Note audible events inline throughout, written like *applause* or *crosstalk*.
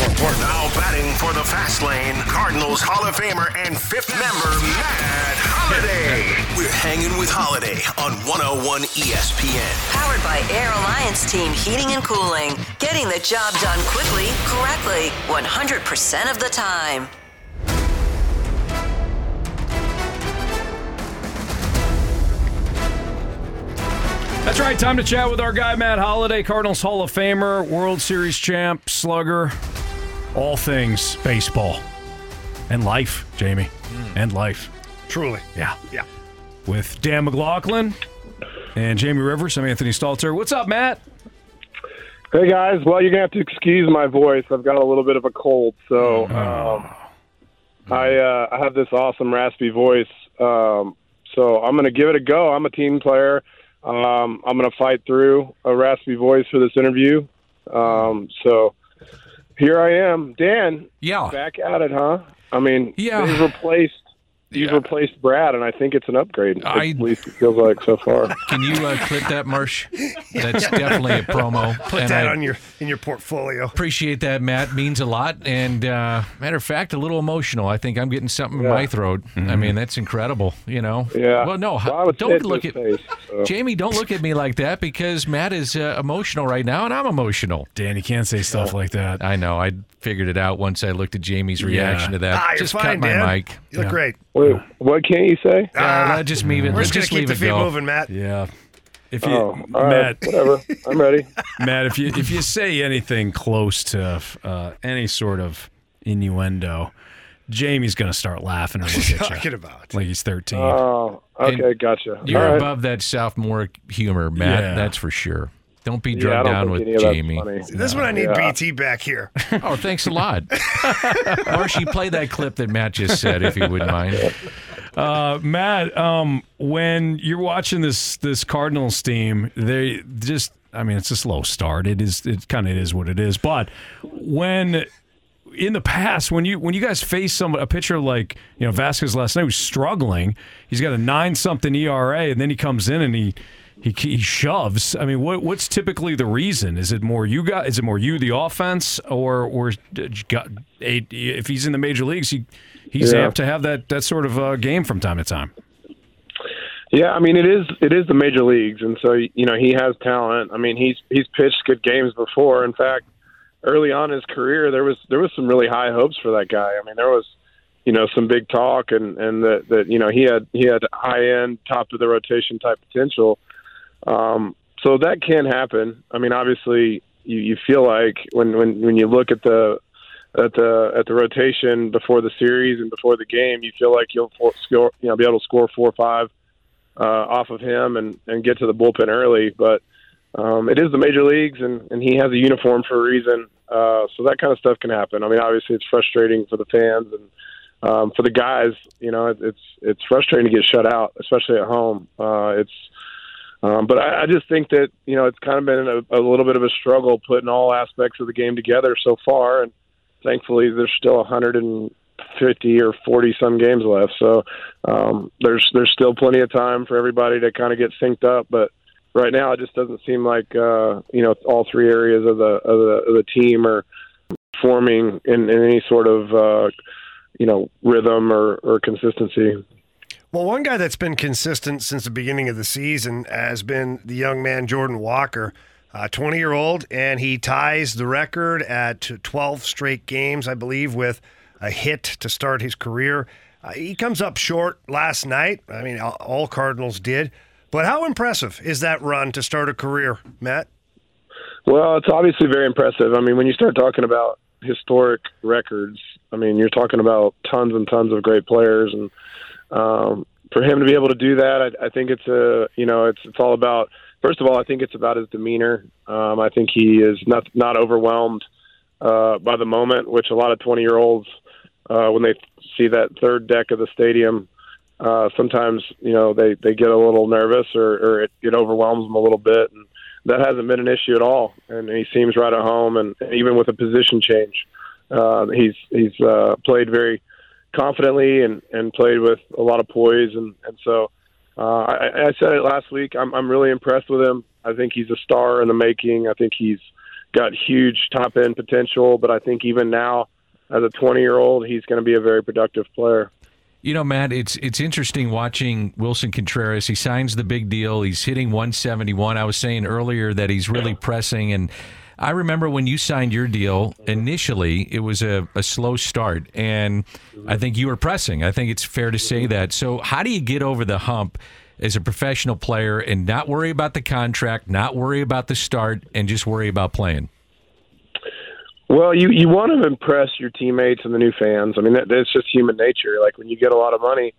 Now batting for the fast lane, Cardinals Hall of Famer and fifth member, Matt Holliday. We're hanging with Holliday on 101 ESPN. Powered by Air Alliance Team Heating and Cooling. Getting the job done quickly, correctly, 100% of the time. That's right. Time to chat with our guy, Matt Holliday, Cardinals Hall of Famer, World Series champ, slugger, all things baseball and life, Jamie, and life. Truly. Yeah. Yeah. With Dan McLaughlin and Jamie Rivers, I'm Anthony Stalter. What's up, Matt? Hey guys, well you're gonna have to excuse my voice. I've got a little bit of a cold, so um, I uh, I have this awesome raspy voice. Um, so I'm gonna give it a go. I'm a team player. Um, I'm gonna fight through a raspy voice for this interview. Um, so here I am, Dan. Yeah. back at it, huh? I mean, Yeah. they've replaced. You've replaced Brad, and I think it's an upgrade. I- at least it feels like so far. *laughs* Can you uh, clip that, Marsh? That's definitely a promo. *laughs* Put and that I on your in your portfolio. Appreciate that, Matt. Means a lot. And uh, matter of fact, a little emotional. I think I'm getting something in my throat. I mean, that's incredible. You know. Yeah. Well, no, Well, I would say don't look at face, so. Jamie. Don't look at me like that because Matt is uh, emotional right now, and I'm emotional. Dan, you can't say stuff like that. I know. I figured it out once I looked at Jamie's reaction Yeah. to that. Ah, just fine, cut my Dan. mic. You look Yeah. great. Wait, what can't you say? Uh, let- just leave it. We're just just keep leave the it feet go. moving, Matt. Yeah. If you, Oh, all right, Matt, whatever. I'm ready. *laughs* Matt, if you if you say anything close to uh, any sort of innuendo, Jamie's gonna start laughing and look *laughs* at you Talking about. like he's thirteen. Oh, okay, gotcha. You're All right. above that sophomore humor, Matt. Yeah. That's for sure. Don't be Yeah, drugged don't down with any of that's Jamie. funny. This is when I need Yeah. BT back here. *laughs* Oh, thanks a lot. *laughs* Marshy, play that clip that Matt just said, if you wouldn't mind. Uh, Matt, um, when you're watching this this Cardinals team, they just I mean it's a slow start. It is it kind of is what it is. But when in the past, when you when you guys face some a pitcher like you know Vasquez last night who's struggling, he's got a nine something ERA, and then he comes in and he. He, he shoves. I mean, what what's typically the reason? Is it more you got? Is it more you, the offense, or or got? If he's in the major leagues, he he's Yeah. apt to have that that sort of uh, game from time to time. Yeah, I mean it is it is the major leagues, and so you know he has talent. I mean he's he's pitched good games before. In fact, early on in his career, there was there was some really high hopes for that guy. I mean there was you know some big talk and and that that you know he had he had high end top of the rotation type potential. Um, so that can happen. I mean obviously you you feel like when when when you look at the at the at the rotation before the series and before the game, you feel like you'll for, score, you know, be able to score four or five uh, off of him and and get to the bullpen early. But um, it is the major leagues, and and he has a uniform for a reason. Uh, so that kind of stuff can happen. I mean, obviously, it's frustrating for the fans and um, for the guys. You know, it, it's it's frustrating to get shut out, especially at home. Uh, it's um, but I, I just think that you know it's kind of been a, a little bit of a struggle putting all aspects of the game together so far, and thankfully there's still 150 or 40 some games left, so um, there's there's still plenty of time for everybody to kind of get synced up. But right now, it just doesn't seem like uh, you know all three areas of the of the, of the team are forming in, in any sort of uh, you know rhythm or, or consistency. Well, one guy that's been consistent since the beginning of the season has been the young man Jordan Walker, uh, 20 year old, and he ties the record at 12 straight games, I believe, with a hit to start his career. Uh, he comes up short last night. I mean, all Cardinals did. But how impressive is that run to start a career, Matt? Well, it's obviously very impressive. I mean, when you start talking about historic records, I mean, you're talking about tons and tons of great players, and um, for him to be able to do that, I, I think it's a you know it's it's all about. First of all, I think it's about his demeanor. Um, I think he is not not overwhelmed uh, by the moment, which a lot of 20 year olds, uh, when they see that third deck of the stadium, uh, sometimes you know they they get a little nervous or, or it, it overwhelms them a little bit, and that hasn't been an issue at all. And he seems right at home, and even with a position change, uh, he's he's uh, played very confidently and and played with a lot of poise, and and so. Uh, I, I said it last week. I'm, I'm really impressed with him. I think he's a star in the making. I think he's got huge top end potential, but I think even now, as a 20 year old, he's going to be a very productive player. You know, Matt, it's it's interesting watching Willson Contreras. He signs the big deal. He's hitting 171. I was saying earlier that he's really pressing and I remember when you signed your deal initially, it was a, a slow start, and I think you were pressing. I think it's fair to say that. So, how do you get over the hump as a professional player and not worry about the contract, not worry about the start, and just worry about playing? Well, you you want to impress your teammates and the new fans. I mean, that, that's just human nature. Like when you get a lot of money,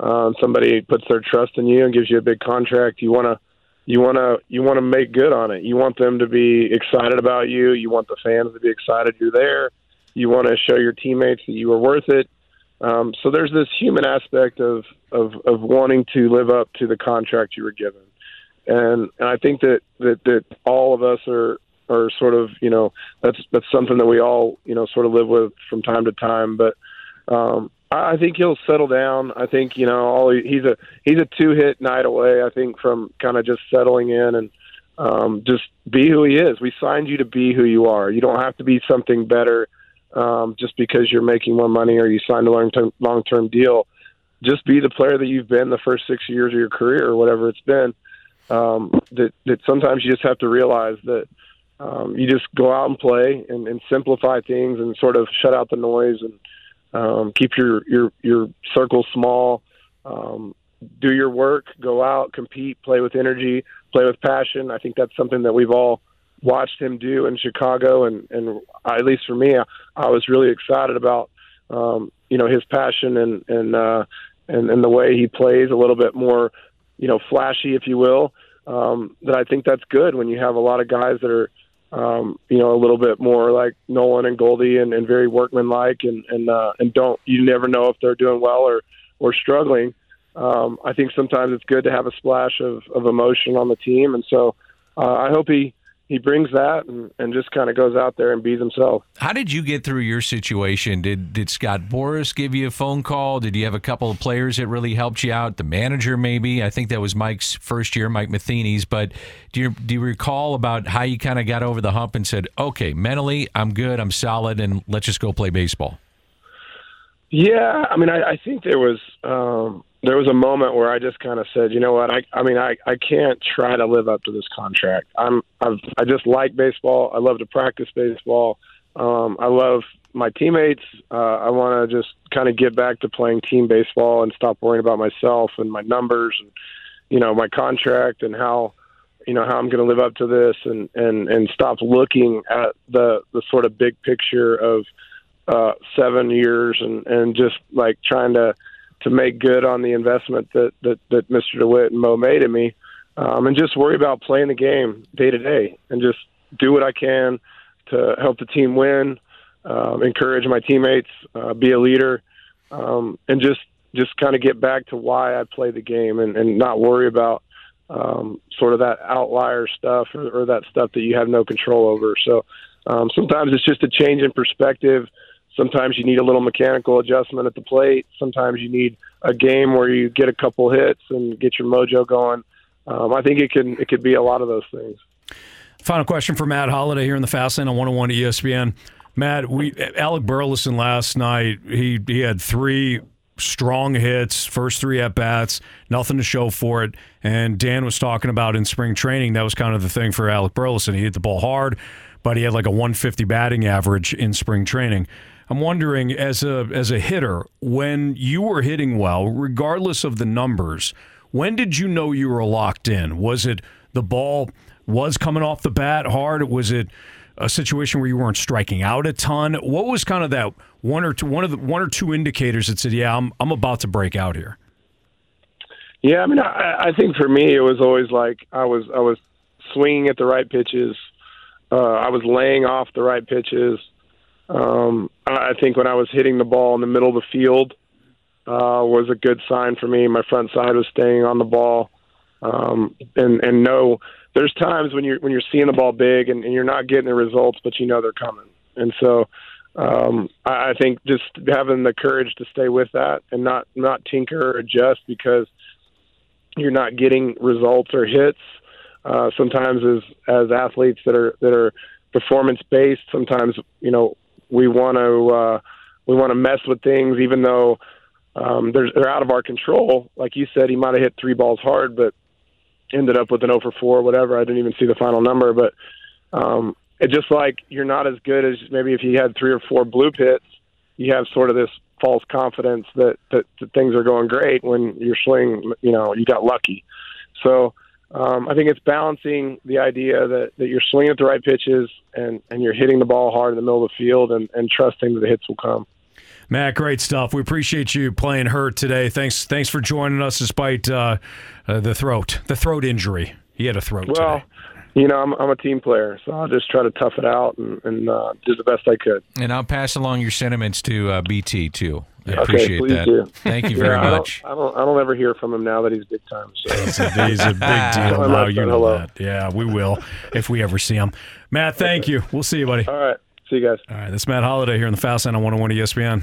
um, somebody puts their trust in you and gives you a big contract. You want to you want to you want to make good on it. You want them to be excited about you. You want the fans to be excited you're there. You want to show your teammates that you are worth it. Um, so there's this human aspect of, of of wanting to live up to the contract you were given, and and I think that that that all of us are are sort of you know that's that's something that we all you know sort of live with from time to time. But um, I think he'll settle down. I think you know all he's a he's a two hit night away. I think from kind of just settling in and um, just be who he is. We signed you to be who you are. You don't have to be something better um, just because you're making more money or you signed a long term long term deal. Just be the player that you've been the first six years of your career or whatever it's been. Um, that that sometimes you just have to realize that um, you just go out and play and, and simplify things and sort of shut out the noise and um, keep your your your circle small. Um, do your work. Go out, compete, play with energy, play with passion. I think that's something that we've all watched him do in Chicago, and and at least for me, I, I was really excited about um, you know his passion and and uh, and and the way he plays a little bit more, you know, flashy, if you will. Um, that I think that's good when you have a lot of guys that are um, you know, a little bit more like Nolan and Goldie and, and very workmanlike and, and, uh, and don't, you never know if they're doing well or, or struggling. Um, I think sometimes it's good to have a splash of, of emotion on the team. And so uh, I hope he, he brings that and, and just kind of goes out there and be himself. How did you get through your situation? Did did Scott Boras give you a phone call? Did you have a couple of players that really helped you out? The manager, maybe. I think that was Mike's first year, Mike Matheny's. But do you do you recall about how you kind of got over the hump and said, "Okay, mentally, I'm good, I'm solid, and let's just go play baseball"? Yeah, I mean, I, I think there was. Um, there was a moment where I just kind of said, you know what, I I mean I I can't try to live up to this contract. I'm I've I just like baseball. I love to practice baseball. Um, I love my teammates. Uh, I want to just kind of get back to playing team baseball and stop worrying about myself and my numbers and you know my contract and how you know how I'm going to live up to this and and and stop looking at the the sort of big picture of uh, seven years and and just like trying to to make good on the investment that that, that Mr. DeWitt and Mo made in me, um, and just worry about playing the game day to day, and just do what I can to help the team win, um, encourage my teammates, uh, be a leader, um, and just just kind of get back to why I play the game, and, and not worry about um, sort of that outlier stuff or, or that stuff that you have no control over. So um, sometimes it's just a change in perspective Sometimes you need a little mechanical adjustment at the plate. Sometimes you need a game where you get a couple hits and get your mojo going. Um, I think it can it could be a lot of those things. Final question for Matt Holliday here in the Fast Lane on 101 ESPN. Matt, we Alec Burleson last night. He he had three strong hits, first three at bats, nothing to show for it. And Dan was talking about in spring training that was kind of the thing for Alec Burleson. He hit the ball hard, but he had like a 150 batting average in spring training. I'm wondering, as a as a hitter, when you were hitting well, regardless of the numbers, when did you know you were locked in? Was it the ball was coming off the bat hard? Was it a situation where you weren't striking out a ton? What was kind of that one or two one of the one or two indicators that said, "Yeah, I'm I'm about to break out here"? Yeah, I mean, I, I think for me, it was always like I was I was swinging at the right pitches. Uh, I was laying off the right pitches. Um, I think when I was hitting the ball in the middle of the field uh, was a good sign for me. My front side was staying on the ball, um, and and no, there's times when you're when you're seeing the ball big and, and you're not getting the results, but you know they're coming, and so um, I, I think just having the courage to stay with that and not not tinker or adjust because you're not getting results or hits. Uh, sometimes as as athletes that are that are performance based, sometimes you know we want to uh, we want to mess with things, even though um, they're, they're out of our control. Like you said, he might have hit three balls hard, but ended up with an 0 for 4, whatever. I didn't even see the final number, but um, it's just like you're not as good as maybe if you had three or four blue pits. You have sort of this false confidence that, that, that things are going great when you're swing. You know, you got lucky. So um, I think it's balancing the idea that, that you're swinging at the right pitches and, and you're hitting the ball hard in the middle of the field and, and trusting that the hits will come. Matt, great stuff. We appreciate you playing hurt today. Thanks, thanks for joining us despite uh, uh, the throat, the throat injury. He had a throat well, today. You know, I'm, I'm a team player, so I'll just try to tough it out and, and uh, do the best I could. And I'll pass along your sentiments to uh, BT too. I Okay, appreciate please that. do. Thank you *laughs* very Yeah, I don't- much. I don't, I don't ever hear from him now that he's big time. So. He's a, he's a big *laughs* deal now. must You know hello. that. Yeah, we will if we ever see him. Matt, thank you. We'll see you, buddy. All right. See you guys. All right, that's Matt Holliday here in the Fast Lane on 101 ESPN.